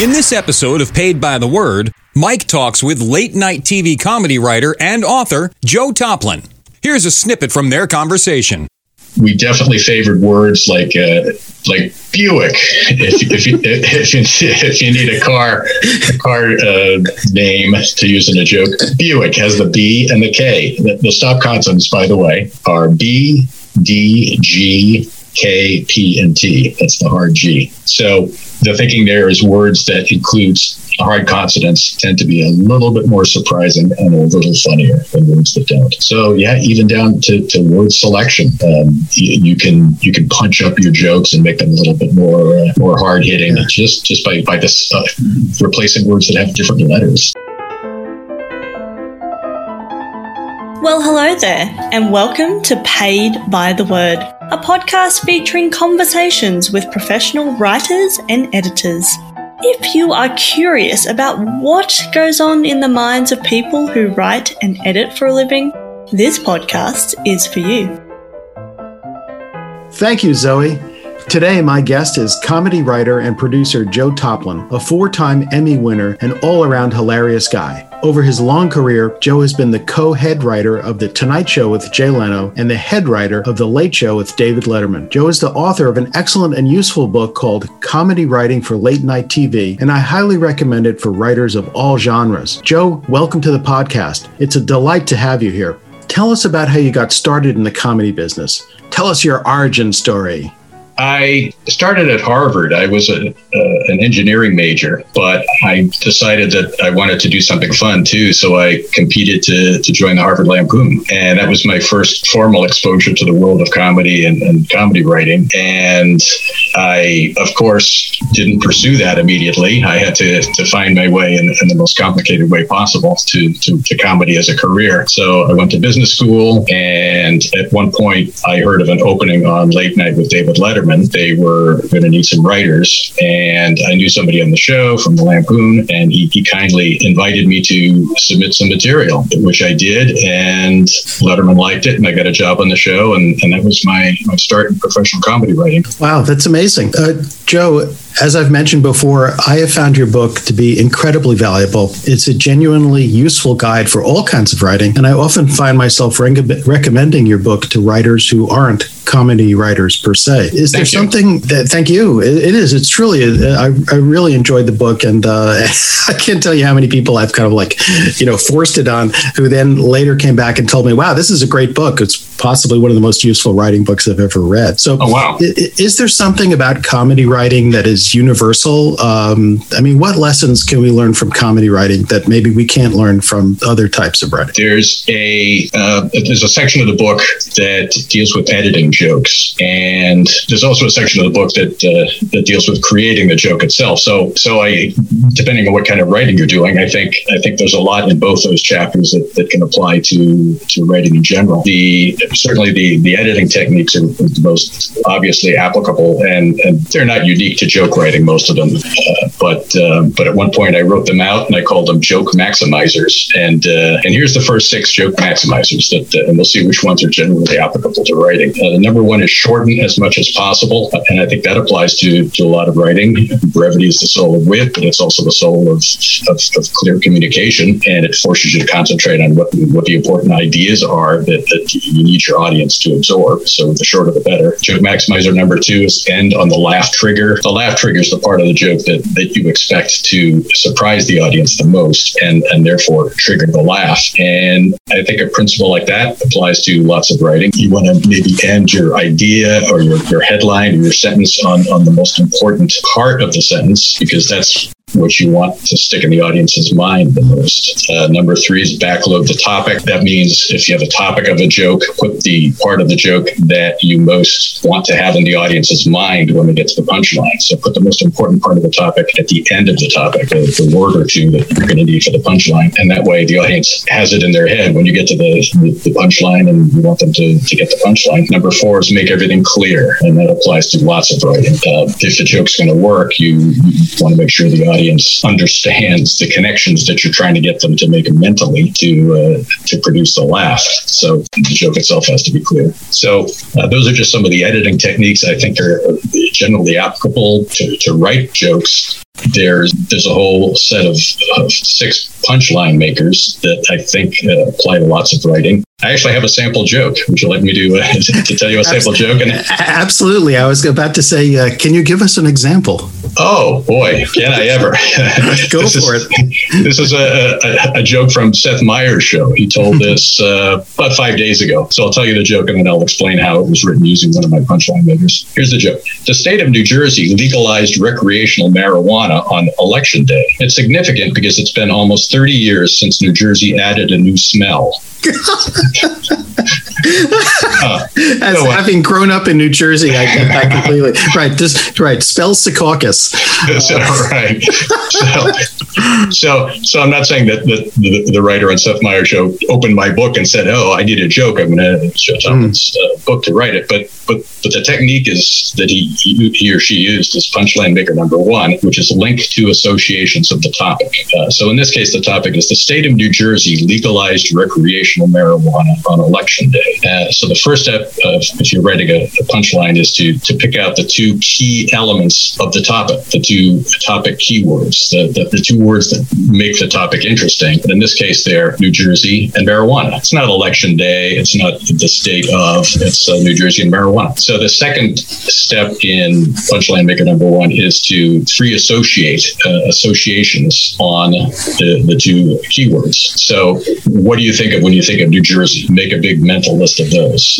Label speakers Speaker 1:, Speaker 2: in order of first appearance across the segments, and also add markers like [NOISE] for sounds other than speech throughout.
Speaker 1: In this episode of Paid by the Word, Mike talks with late night TV comedy writer and author Joe Toplyn. Here's a snippet from their conversation.
Speaker 2: We definitely favored words like uh, like Buick. If, if, you, if, you, if you need a car a car uh, name to use in a joke, Buick has the B and the K. The, the stop consonants, by the way, are B, D, G, K, P, and T. That's the hard G. So the thinking there is words that includes hard consonants tend to be a little bit more surprising and a little funnier than words that don't. So yeah, even down to, to word selection, um, you, you, can you can punch up your jokes and make them a little bit more uh, more hard hitting yeah. just just by by this uh, replacing words that have different letters.
Speaker 3: Well, hello there, and welcome to Paid by the Word, a podcast featuring conversations with professional writers and editors. If you are curious about what goes on in the minds of people who write and edit for a living, this podcast is for you.
Speaker 4: Thank you, Zoe. Today, my guest is comedy writer and producer Joe Toplyn, a four time Emmy winner and all around hilarious guy. Over his long career, Joe has been the co head writer of The Tonight Show with Jay Leno and the head writer of The Late Show with David Letterman. Joe is the author of an excellent and useful book called Comedy Writing for Late Night TV, and I highly recommend it for writers of all genres. Joe, welcome to the podcast. It's a delight to have you here. Tell us about how you got started in the comedy business. Tell us your origin story.
Speaker 2: I started at Harvard. I was a, uh, an engineering major, but I decided that I wanted to do something fun too. So I competed to, to join the Harvard Lampoon. And that was my first formal exposure to the world of comedy and, and comedy writing. And I, of course, didn't pursue that immediately. I had to, to find my way in, in the most complicated way possible to, to, to comedy as a career. So I went to business school. And at one point, I heard of an opening on Late Night with David Letterman they were going to need some writers, and I knew somebody on the show from the Lampoon, and he, he kindly invited me to submit some material, which I did, and Letterman liked it, and I got a job on the show, and, and that was my, my start in professional comedy writing.
Speaker 4: Wow, that's amazing. Uh, Joe, as I've mentioned before, I have found your book to be incredibly valuable. It's a genuinely useful guide for all kinds of writing, and I often find myself re- recommending your book to writers who aren't comedy writers per se. Is thank there something that? Thank you. it, it is. It's truly. I, I really enjoyed the book, and uh, [LAUGHS] I can't tell you how many people I've kind of like, you know, forced it on, who then later came back and told me, "Wow, this is a great book. It's possibly one of the most useful writing books I've ever read." So,
Speaker 2: oh, wow.
Speaker 4: is, is there something about comedy writing that is universal? Um, I mean, what lessons can we learn from comedy writing that maybe we can't learn from other types of writing?
Speaker 2: There's a uh, there's a section of the book that deals with editing jokes, and there's also a section of the book that uh, that deals with creating the joke itself. So, so I, depending on what kind of writing you're doing, I think I think there's a lot in both those chapters that, that can apply to to writing in general. The certainly the the editing techniques are most obviously applicable, and, and they're not unique to joke writing, most of them. Uh, but uh, but at one point I wrote them out and I called them joke maximizers. And uh, and here's the first six joke maximizers that, uh, and we'll see which ones are generally applicable to writing. Uh, the number one is shorten as much as possible, and I think that applies to, to a lot of writing. Brevity is the soul of wit, but it's also the soul of, of, of clear communication, and it forces you to concentrate on what what the important ideas are that, that you need your audience to absorb. So the shorter the better. Joke maximizer number two is end on the laugh trigger. The laugh trigger is the part of the joke that, that you expect to surprise the audience the most and, and therefore trigger the laugh. And I think a principle like that applies to lots of writing. You want to maybe end your idea or your, your headline or your sentence on, on the most important part of the sentence because that's what you want to stick in the audience's mind the most. Uh, number three is backload the topic. That means if you have a topic of a joke, put the part of the joke that you most want to have in the audience's mind when we get to the punchline. So put the most important part of the topic at the end of the topic, the, the word or two that you're going to need for the punchline. And that way the audience has it in their head when you get to the, the, punchline and you want them to, to get the punchline. Number four is make everything clear. And that applies to lots of writing. Uh, if the joke's going to work, you, you want to make sure the audience audience understands the connections that you're trying to get them to make mentally to uh, to produce the laugh. So the joke itself has to be clear. So uh, those are just some of the editing techniques I think are generally applicable to, to write jokes there's there's a whole set of, of six punchline makers that I think uh, apply to lots of writing. I actually have a sample joke. Would you like me to uh, [LAUGHS] to tell you a sample joke? And
Speaker 4: absolutely, I was about to say, uh, can you give us an example?
Speaker 2: Oh boy, can I ever? [LAUGHS] [LAUGHS]
Speaker 4: Go for
Speaker 2: is,
Speaker 4: it.
Speaker 2: This is a, a, a, joke from Seth Meyers' show. He told this uh, about five days ago. So I'll tell you the joke, and then I'll explain how it was written using one of my punchline makers. Here's the joke: The state of New Jersey legalized recreational marijuana on election day. It's significant because it's been almost 30 years since New Jersey added a new smell.
Speaker 4: uh, [LAUGHS] As so, uh, having grown up in New Jersey, I get that completely right. Just right. Spell Secaucus.
Speaker 2: so, right. So, so, so I'm not saying that the, the, the writer on Seth Meyers show opened my book and said, "Oh, I need a joke. I'm going to show Thompson's mm. uh, book to write it." But but but the technique is that he he or she used is punchline maker number one, which is linked to associations of the topic. Uh, so in this case, the topic is the state of New Jersey legalized recreational marijuana on election day. Uh, so the first step, of, if you're writing a, a punchline, is to to pick out the two key elements of the topic, the two topic keywords, the, the, the two words that make the topic interesting. In this case, they're New Jersey and marijuana. It's not election day. It's not the state of. It's uh, New Jersey and marijuana. So the second step in punchline maker number one is to free associate uh, associations on the, the two keywords. So what do you think of when you think of New Jersey? Make a big mental list of those.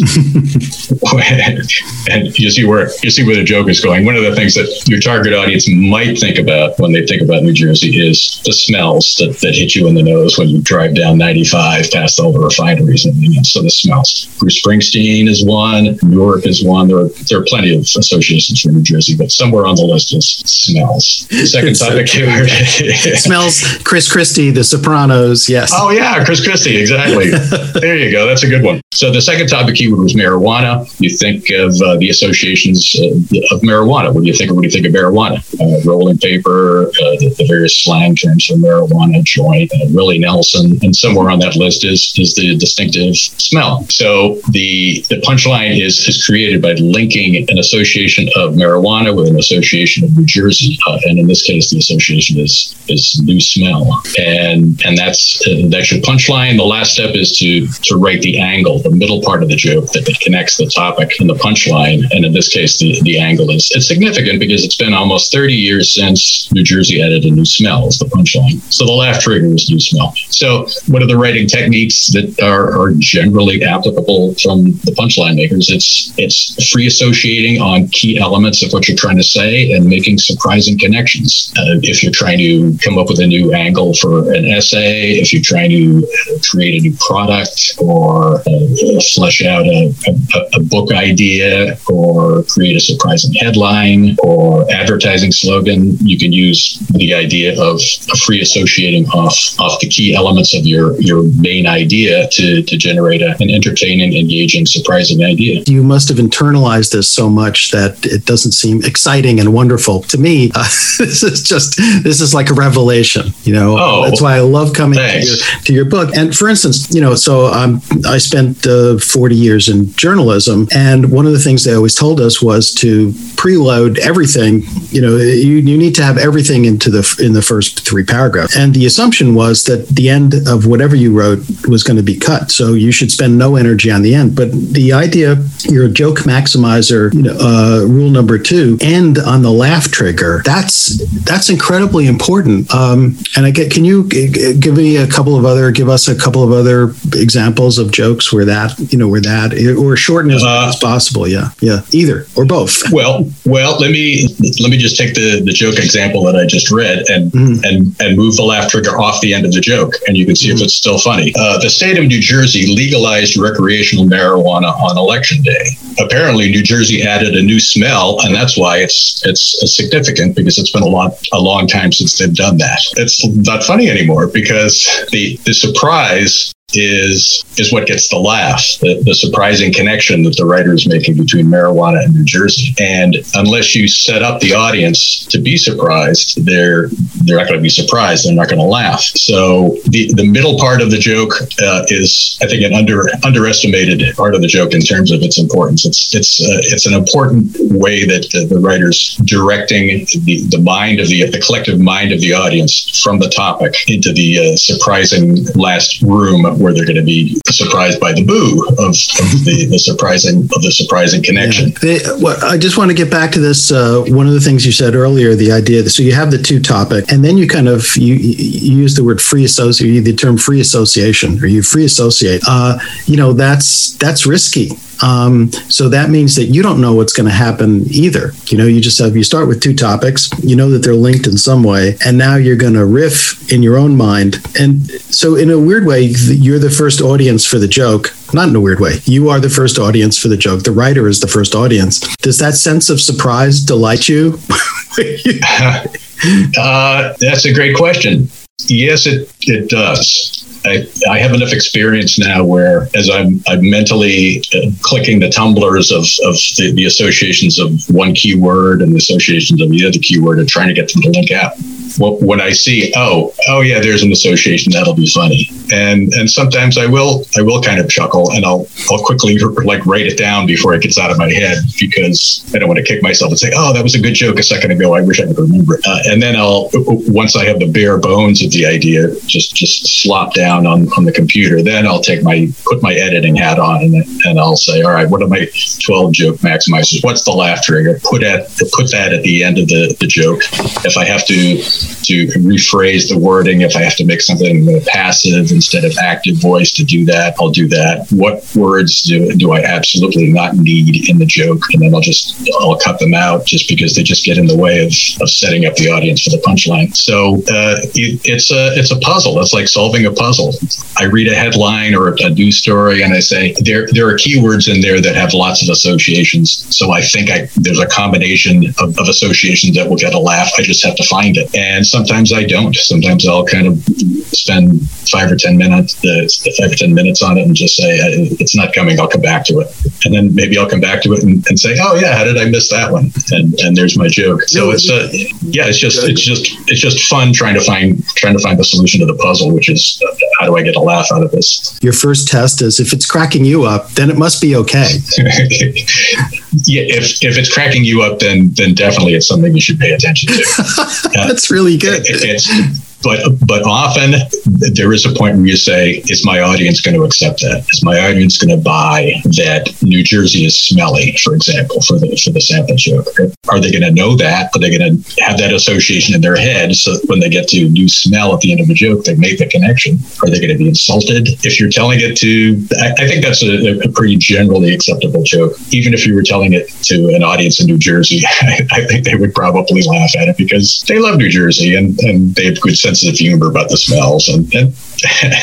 Speaker 2: [LAUGHS] and you see where you see where the joke is going. One of the things that your target audience might think about when they think about New Jersey is the smells that, that hit you in the nose when you drive down 95 past all the refineries and you know, so the smells. Bruce Springsteen is one, New York is one. There are, there are plenty of associations for New Jersey, but somewhere on the list is smells. Second topic here. [LAUGHS]
Speaker 4: smells Chris Christie, The Sopranos. Yes.
Speaker 2: Oh yeah, Chris Christie. Exactly. [LAUGHS] there you go. That's a good one. So the second topic keyword was marijuana. You think of uh, the associations uh, of marijuana. What do you think of when you think of marijuana? Uh, rolling paper, uh, the, the, various slang terms for marijuana, joint, uh, Willie Nelson, and somewhere on that list is is the distinctive smell. So the the punchline is is created by linking an association of marijuana with an association of New Jersey, uh, and in this case, the association is is new smell, and and that's that's your punchline. The last step is to to write the angle the middle part of the joke that, connects the topic and the punchline. And in this case, the, the angle is it's significant because it's been almost 30 years since New Jersey added a new smell as the punchline. So the laugh trigger is new smell. So what are the writing techniques that are, are generally applicable from the punchline makers? It's it's free associating on key elements of what you're trying to say and making surprising connections. Uh, if you're trying to come up with a new angle for an essay, if you're trying to create a new product or uh, flesh out a, a, a, book idea or create a surprising headline or advertising slogan, you can use the idea of free associating off off the key elements of your your main idea to to generate a, an entertaining, engaging, surprising idea.
Speaker 4: You must have internalized this so much that it doesn't seem exciting and wonderful to me. Uh, [LAUGHS] this is just this is like a revelation. You know,
Speaker 2: oh,
Speaker 4: that's why I love coming to your, to your book. And for instance, you know, so um, I spent uh, 40 years in journalism. And one of the things they always told us was to preload everything. You know, you, you need to have everything into the in the first three paragraphs. And the assumption was that the end of whatever you wrote was going to be cut. So you should spend no energy on the end. But the idea, your joke maximizer, you know, uh, rule number two, end on the laugh trigger. That's that's incredibly important. Um, and I get, can you g- give me a couple of other, give us a couple of other examples of jokes where that you know where that or shorten as uh, as possible. Yeah, yeah, either or both. [LAUGHS]
Speaker 2: Well, well, let me let me just take the the joke example that I just read and mm. and and move the laugh trigger off the end of the joke, and you can see mm. if mm-hmm. it's still funny. Uh, the state of New Jersey legalized recreational marijuana on election day. Apparently, New Jersey added a new smell, and that's why it's it's significant because it's been a lot a long time since they've done that. It's not funny anymore because the the surprise is is what gets the laugh, the, the surprising connection that the writer is making between marijuana and New Jersey. And unless you set up the audience to be surprised, they're they're not going to be surprised. They're not going to laugh. So the the middle part of the joke uh, is, I think, an under underestimated part of the joke in terms of its importance. It's it's uh, it's an important way that the, the writer's directing the, the mind of the the collective mind of the audience from the topic into the uh, surprising last room where they're going to be surprised by the boo of, of the, the surprising of the surprising connection.
Speaker 4: Yeah. well, I just want to get back to this. Uh, one of the things you said earlier, the idea that so you have the two topic, and then you kind of you, you use the word free associate, the term free association, or you free associate. Uh, you know that's that's risky. Um, so that means that you don't know what's going to happen either. You know, you just have, you start with two topics, you know that they're linked in some way, and now you're going to riff in your own mind. And so, in a weird way, you're the first audience for the joke. Not in a weird way. You are the first audience for the joke. The writer is the first audience. Does that sense of surprise delight you? [LAUGHS] [LAUGHS]
Speaker 2: uh, that's a great question. Yes, it, it does. I, I have enough experience now where, as I'm, I'm mentally uh, clicking the tumblers of, of the, the associations of one keyword and the associations of the other keyword and trying to get them to link out when I see, oh, oh yeah, there's an association that'll be funny, and and sometimes I will I will kind of chuckle and I'll I'll quickly like write it down before it gets out of my head because I don't want to kick myself and say, oh, that was a good joke a second ago. I wish I could remember it. Uh, and then I'll once I have the bare bones of the idea, just just slop down on on the computer. Then I'll take my put my editing hat on and and I'll say, all right, what are my twelve joke maximizers? What's the laugh trigger? Put at put that at the end of the the joke. If I have to to rephrase the wording. If I have to make something passive instead of active voice to do that, I'll do that. What words do, do I absolutely not need in the joke? And then I'll just, I'll cut them out just because they just get in the way of, of setting up the audience for the punchline. So uh, it, it's a, it's a puzzle. It's like solving a puzzle. I read a headline or a news story and I say, there, there are keywords in there that have lots of associations. So I think I, there's a combination of, of associations that will get a laugh. I just have to find it. And sometimes I don't. Sometimes I'll kind of spend five or ten minutes, the five or ten minutes on it, and just say it's not coming. I'll come back to it, and then maybe I'll come back to it and, and say, oh yeah, how did I miss that one? And and there's my joke. So it's uh, yeah, it's just it's just it's just fun trying to find trying to find the solution to the puzzle, which is uh, how do I get a laugh out of this?
Speaker 4: Your first test is if it's cracking you up, then it must be okay. [LAUGHS]
Speaker 2: yeah, if if it's cracking you up, then then definitely it's something you should pay attention to. [LAUGHS]
Speaker 4: Uh, That's really good.
Speaker 2: But but often there is a point where you say, is my audience going to accept that? Is my audience going to buy that New Jersey is smelly, for example, for the for the sample joke? Are they going to know that? Are they going to have that association in their head so when they get to new smell at the end of the joke, they make the connection? Are they going to be insulted if you're telling it to? I, I think that's a, a, pretty generally acceptable joke. Even if you were telling it to an audience in New Jersey, [LAUGHS] I, I think they would probably laugh at it because they love New Jersey and, and they have good sense of humor about the smells. And, and,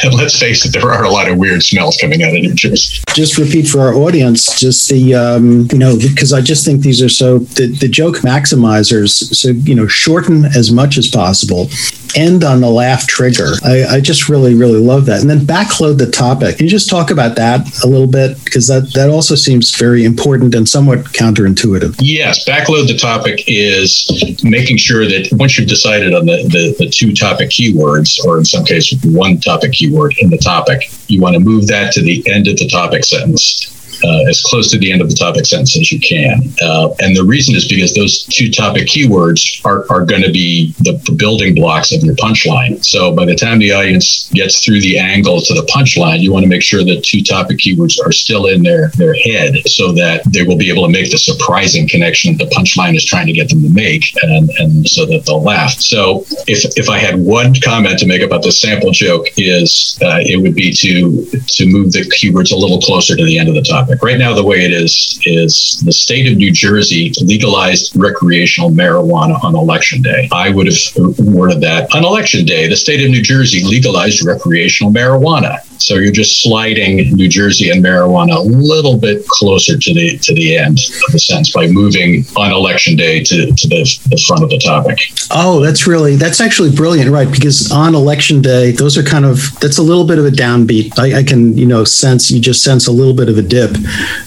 Speaker 2: and, let's face it, there are a lot of weird smells coming out of New Jersey.
Speaker 4: Just repeat for our audience, just the, um, you know, because I just think these are so, the, the joke maximizers, so, you know, shorten as much as possible end on the laugh trigger. I, I, just really, really love that. And then backload the topic. Can you just talk about that a little bit? Because that, that also seems very important and somewhat counterintuitive.
Speaker 2: Yes, backload the topic is making sure that once you've decided on the, the, the two topic keywords, or in some cases, one topic keyword in the topic, you want to move that to the end of the topic sentence uh, as close to the end of the topic sentence as you can. Uh, and the reason is because those two topic keywords are, are going to be the, building blocks of your punchline. So by the time the audience gets through the angle to the punchline, you want to make sure that two topic keywords are still in their, their head so that they will be able to make the surprising connection that the punchline is trying to get them to make and, and so that they'll laugh. So if, if I had one comment to make about the sample joke is uh, it would be to, to move the keywords a little closer to the end of the topic topic. Right now, the way it is is the state of New Jersey legalized recreational marijuana on election day. I would have worded that on election day, the state of New Jersey legalized recreational marijuana. So you're just sliding New Jersey and marijuana a little bit closer to the to the end of the sentence by moving on election day to, to the, the front of the topic.
Speaker 4: Oh, that's really that's actually brilliant, right? Because on election day, those are kind of that's a little bit of a downbeat. I, I can you know sense you just sense a little bit of a dip.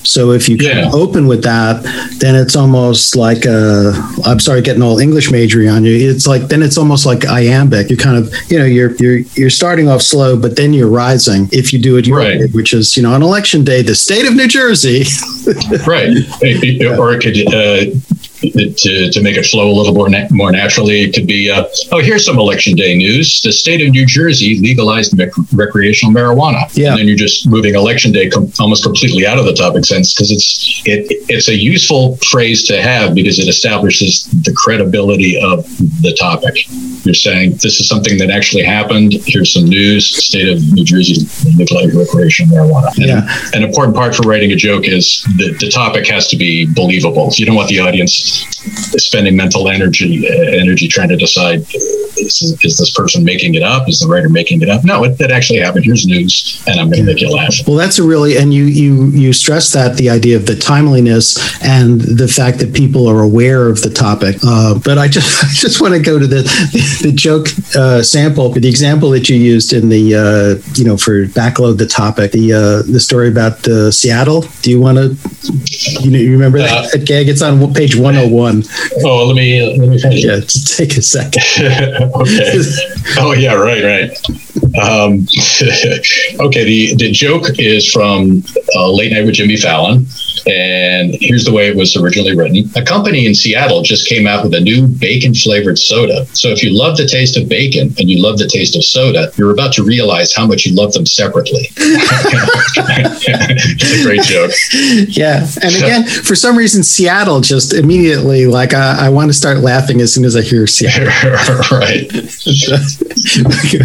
Speaker 4: So if you
Speaker 2: Yeah.
Speaker 4: open with that, then it's almost like uh, I'm sorry, getting all English majory on you. It's like then it's almost like iambic. You kind of you know you're you're you're starting off slow, but then you're rising if you do it
Speaker 2: Right.
Speaker 4: way, which is you know on election day, the state of New Jersey.
Speaker 2: Right. [LAUGHS] Or it could, uh, to, to make it flow a little more, na- more naturally, it could be, uh, oh, here's some election day news. The state of New Jersey legalized rec- recreational marijuana.
Speaker 4: Yeah.
Speaker 2: And then you're just moving election day com- almost completely out of the topic sense because it's, it, it's a useful phrase to have because it establishes the credibility of the topic. You're saying this is something that actually happened. Here's some news. State of New Jersey legalized recreational marijuana. And
Speaker 4: Yeah.
Speaker 2: an important part for writing a joke is that the topic has to be believable. You don't want the audience spending mental energy energy trying to decide is, is this person making it up? Is the writer making it up? No, it, it actually happened. Here's news, and I'm going to make you laugh.
Speaker 4: Well, that's a really, and you you you stress that the idea of the timeliness and the fact that people are aware of the topic. Uh, but I just [LAUGHS] I just want to go to the the joke uh, sample, the example that you used in the uh, you know for backload the topic, the uh, the story about uh, Seattle. Do you want to you know you remember that,
Speaker 2: Uh,
Speaker 4: that gag? It's on page one hundred one.
Speaker 2: Oh, let me let me finish.
Speaker 4: Yeah, just take a second. [LAUGHS] [LAUGHS]
Speaker 2: okay. [LAUGHS] Oh yeah, right, right. Um, [LAUGHS] okay, the the joke is from uh, Late Night with Jimmy Fallon, and here's the way it was originally written. A company in Seattle just came out with a new bacon flavored soda. So if you love the taste of bacon and you love the taste of soda, you're about to realize how much you love them separately. [LAUGHS] it's a great joke.
Speaker 4: Yeah, and again, for some reason, Seattle just immediately like I, I want to start laughing as soon as I hear Seattle. [LAUGHS]
Speaker 2: right.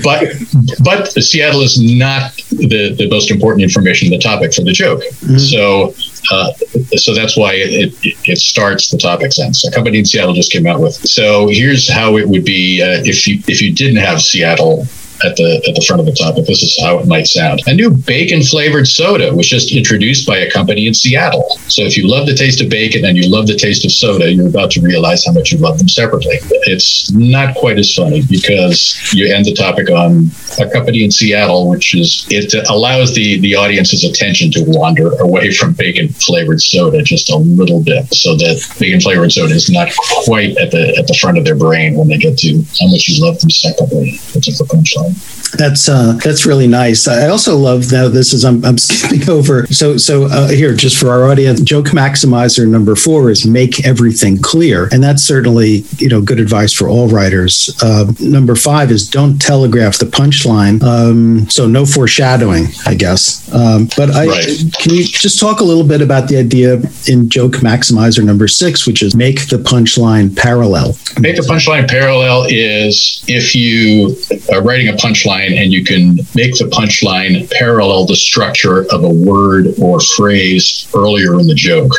Speaker 2: but but Seattle is not the, the most important information in the topic for the joke. So uh, so that's why it, it, it starts the topic sense. A company in Seattle just came out with. So here's how it would be uh, if you if you didn't have Seattle. At the at the front of the topic, this is how it might sound. A new bacon flavored soda was just introduced by a company in Seattle. So if you love the taste of bacon and you love the taste of soda, you're about to realize how much you love them separately. It's not quite as funny because you end the topic on a company in Seattle, which is it allows the the audience's attention to wander away [LAUGHS] from bacon flavored soda just a little bit, so that bacon flavored soda is not quite at the at the front of their brain when they get to how much you love them separately. Which is the.
Speaker 4: That's uh, that's really nice. I also love now. This is I'm, I'm [LAUGHS] skipping over. So so uh, here, just for our audience, joke maximizer number four is make everything clear, and that's certainly you know good advice for all writers. Uh, number five is don't telegraph the punchline. Um, so no foreshadowing, I guess. Um, but I
Speaker 2: Right.
Speaker 4: can you just talk a little bit about the idea in joke maximizer number six, which is make the punchline parallel.
Speaker 2: Make the punchline parallel is if you are writing a punchline and you can make the punchline parallel the structure of a word or phrase earlier in the joke,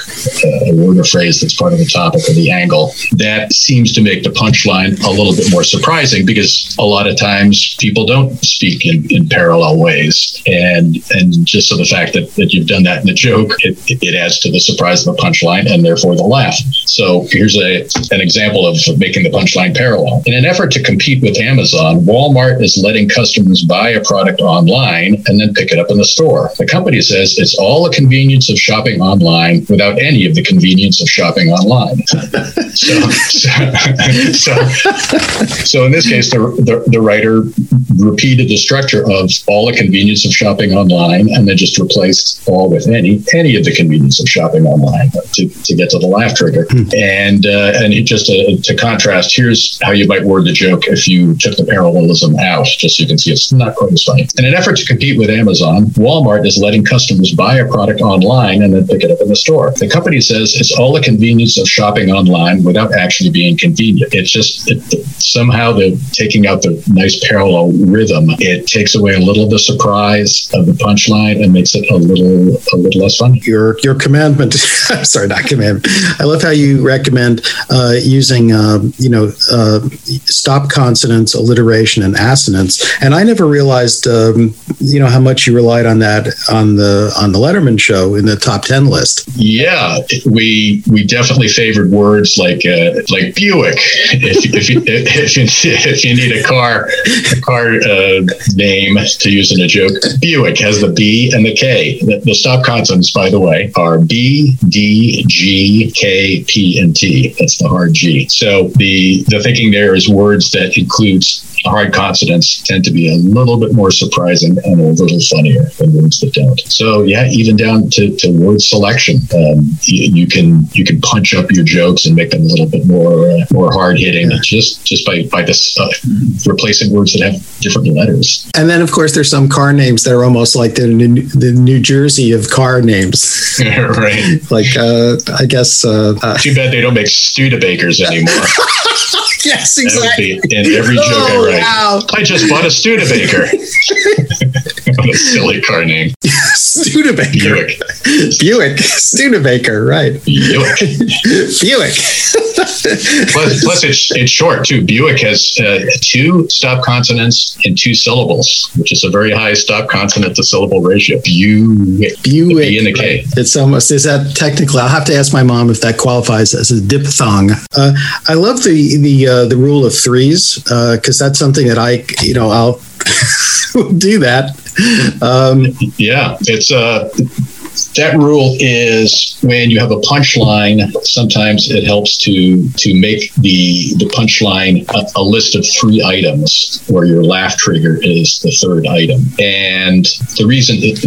Speaker 2: uh, a word or phrase that's part of the topic or the angle. That seems to make the punchline a little bit more surprising because a lot of times people don't speak in, in parallel ways. And and just so the fact that, that you've done that in the joke, it, it adds to the surprise of the punchline and therefore the laugh. So here's a an example of making the punchline parallel. In an effort to compete with Amazon, Walmart is letting customers buy a product online and then pick it up in the store. The company says it's all the convenience of shopping online without any of the convenience of shopping online. [LAUGHS] so, so, so, so in this case, the, the, the writer repeated the structure of all the convenience of shopping online and then just replaced all with any any of the convenience of shopping online to, to get to the laugh trigger. And uh, and it just uh, to contrast, here's how you might word the joke if you took the parallelism out, just so you can see it's not quite as funny. In an effort to compete with Amazon, Walmart is letting customers buy a product online and then pick it up in the store. The company says it's all the convenience of shopping online without actually being convenient. It's just it, somehow the taking out the nice parallel rhythm, it takes away a little of the surprise of the punchline and makes it a little a little less fun.
Speaker 4: your your commandment I'm [LAUGHS] sorry not command i love how you recommend uh, using uh, you know uh, stop consonants alliteration and assonance And I never realized, um, you know, how much you relied on that on the on the Letterman show in the top ten list.
Speaker 2: Yeah, we we definitely favored words like uh, like Buick. If, if, you, if, if you need a car a car uh, name to use in a joke, Buick has the B and the K. The, the stop consonants, by the way, are B, D, G, K, P, and T. That's the hard G. So the the thinking there is words that includes hard consonants tend to be a little bit more surprising and a little funnier than words that don't. So yeah, even down to, to word selection, um, you, you, can you can punch up your jokes and make them a little bit more uh, more hard hitting just just by by this uh, replacing words that have different letters.
Speaker 4: And then of course there's some car names that are almost like the New, the New Jersey of car names. [LAUGHS]
Speaker 2: right.
Speaker 4: like uh, I guess. Uh, uh,
Speaker 2: Too bad they don't make Studebakers anymore. [LAUGHS]
Speaker 4: yes, exactly.
Speaker 2: in every joke oh, I Wow. I just bought a Studebaker. [LAUGHS] [LAUGHS] what a silly car name. [LAUGHS]
Speaker 4: Studebaker. Buick. Buick. Studebaker, right.
Speaker 2: Buick.
Speaker 4: Buick.
Speaker 2: plus, plus it's, it's short too. Buick has uh, two stop consonants and two syllables, which is a very high stop consonant to syllable ratio. Buick.
Speaker 4: Buick.
Speaker 2: B and a K.
Speaker 4: It's almost, is that technically, I'll have to ask my mom if that qualifies as a diphthong. Uh, I love the, the, uh, the rule of threes because uh, that's something that I, you know, I'll [LAUGHS] do that. Um,
Speaker 2: yeah, it's a uh, that rule is when you have a punchline sometimes it helps to to make the the punchline a, a, list of three items where your laugh trigger is the third item. And the reason it,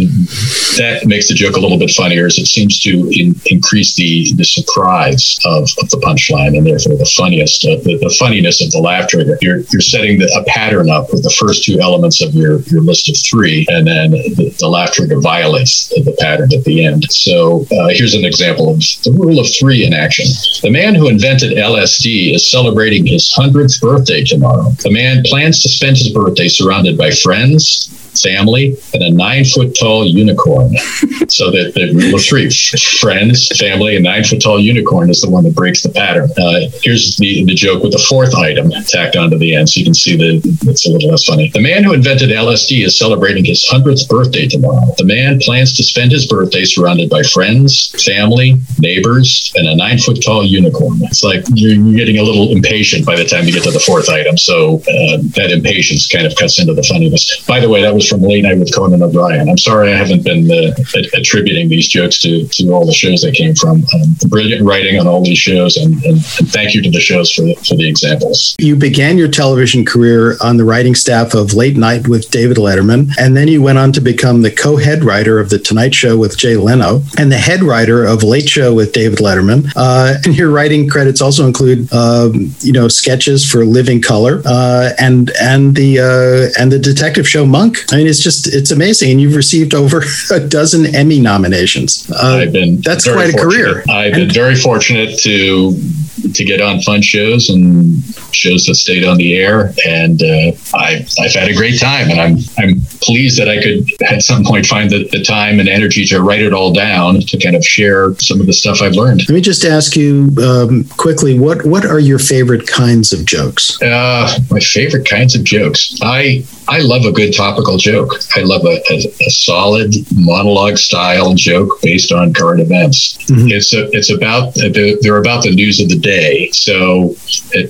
Speaker 2: that makes the joke a little bit funnier is it seems to in, increase the the surprise of, of the punchline and therefore the funniest uh, the, the funniness of the laugh trigger. You're you're setting the, a pattern up with the first two elements of your your list of three and then the, the laugh trigger violates the, the pattern at the end. So uh, here's an example of the rule of three in action. The man who invented LSD is celebrating his 100th birthday tomorrow. The man plans to spend his birthday surrounded by friends, family, and a nine foot tall unicorn. [LAUGHS] so that the rule of three friends, family, and nine foot tall unicorn is the one that breaks the pattern. Uh, here's the, the joke with the fourth item tacked onto the end so you can see that it's a little less funny. The man who invented LSD is celebrating his 100th birthday tomorrow. The man plans to spend his birthday surrounded by friends, family, neighbors, and a nine foot tall unicorn. It's like you're, getting a little impatient by the time you get to the fourth item. So uh, that impatience kind of cuts into the funniness. By the way, that was from Late Night with Conan O'Brien. I'm sorry I haven't been uh, attributing these jokes to, to all the shows they came from. Um, brilliant writing on all these shows, and, and, and, thank you to the shows for the, for the examples.
Speaker 4: You began your television career on the writing staff of Late Night with David Letterman, and then you went on to become the co head writer of The Tonight Show with Jay Leno and the head writer of Late Show with David Letterman. Uh, and your writing credits also include, um, you know, sketches for Living Color uh, and and the uh, and the detective show Monk. I mean, it's just it's amazing, and you've received over a dozen Emmy nominations.
Speaker 2: Uh, I've been
Speaker 4: that's quite a career.
Speaker 2: I've been very fortunate to to get on fun shows and shows that stayed on the air, and uh, I've I've had a great time, and I'm I'm pleased that I could at some point find the, the time and energy to write it all down to kind of share some of the stuff I've learned.
Speaker 4: Let me just ask you um, quickly what what are your favorite kinds of jokes?
Speaker 2: Uh, my favorite kinds of jokes. I I love a good topical joke. I love a, a, a solid monologue style joke based on current events. Mm-hmm. It's a, it's about they're about the news of the day. So,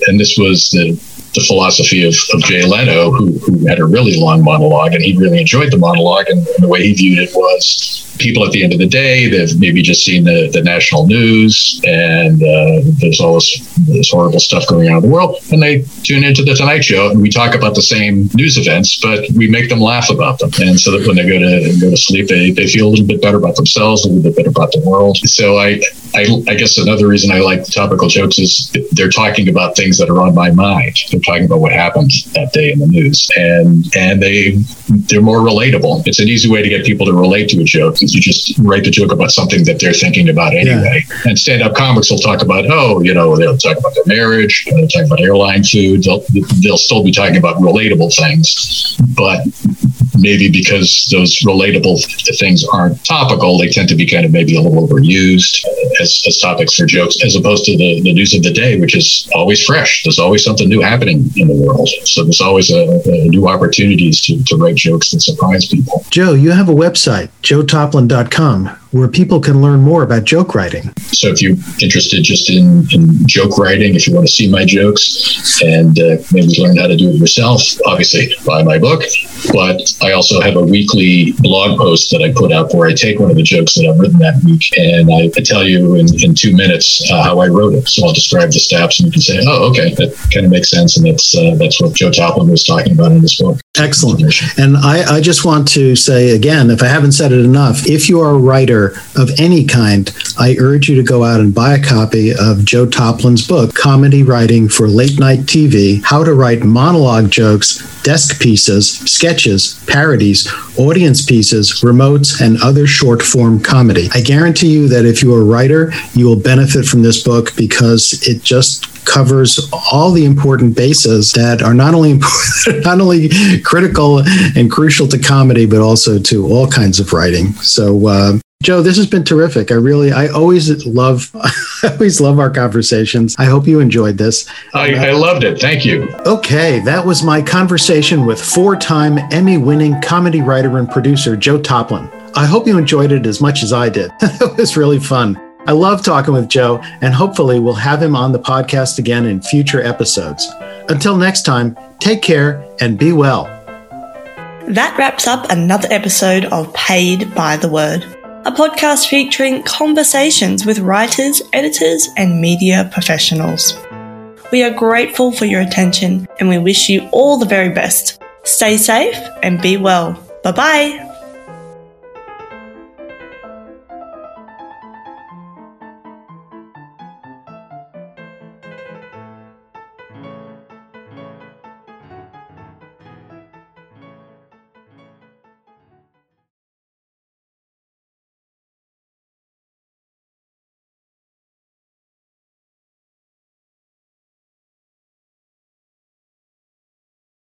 Speaker 2: and this was the the philosophy of, of Jay Leno, who, who had a really long monologue, and he really enjoyed the monologue. And, and the way he viewed it was people at the end of the day, they've maybe just seen the, the national news and uh, there's all this, this horrible stuff going on in the world. And they tune into the Tonight Show and we talk about the same news events, but we make them laugh about them. And so that when they go to go to sleep, they, they feel a little bit better about themselves, a little bit better about the world. So I, I, I guess another reason I like topical jokes is they're talking about things that are on my mind. They're talking about what happened that day in the news, and and they they're more relatable. It's an easy way to get people to relate to a joke You just write the joke about something that they're thinking about anyway. Yeah. And stand up comics will talk about, oh, you know, they'll talk about their marriage, they'll talk about airline food, they'll, they'll still be talking about relatable things. But maybe because those relatable things aren't topical, they tend to be kind of maybe a little overused as, as topics for jokes, as opposed to the, the news of the day, which is always fresh. There's always something new happening in the world. So there's always a, a new opportunities to, to write jokes that surprise people.
Speaker 4: Joe, you have a website, joetoplyn.com where people can learn more about joke writing.
Speaker 2: So if you're interested just in, in joke writing, if you want to see my jokes and uh, maybe learn how to do it yourself, obviously buy my book. But I also have a weekly blog post that I put up where I take one of the jokes that I've written that week and I, I tell you in, in two minutes uh, how I wrote it. So I'll describe the steps and you can say, oh, okay, that kind of makes sense. And that's, uh, that's what Joe Toplyn was talking about in this book.
Speaker 4: Excellent. And I, I just want to say again, if I haven't said it enough, if you are a writer of any kind, I urge you to go out and buy a copy of Joe Toplyn's book, Comedy Writing for Late Night TV How to Write Monologue Jokes, Desk Pieces, Sketches, Parodies, Audience Pieces, Remotes, and other short form comedy. I guarantee you that if you're a writer, you will benefit from this book because it just covers all the important bases that are not only [LAUGHS] not only critical and crucial to comedy, but also to all kinds of writing. So, uh, Joe, this has been terrific. I really, I always love, [LAUGHS] I always love our conversations. I hope you enjoyed this.
Speaker 2: I, I loved it. Thank you.
Speaker 4: Okay, that was my conversation with four-time Emmy-winning comedy writer and producer Joe Toplyn. I hope you enjoyed it as much as I did. [LAUGHS] it was really fun. I love talking with Joe, and hopefully, we'll have him on the podcast again in future episodes. Until next time, take care and be well.
Speaker 3: That wraps up another episode of Paid by the Word, a podcast featuring conversations with writers, editors, and media professionals. We are grateful for your attention and we wish you all the very best. Stay safe and be well. Bye bye.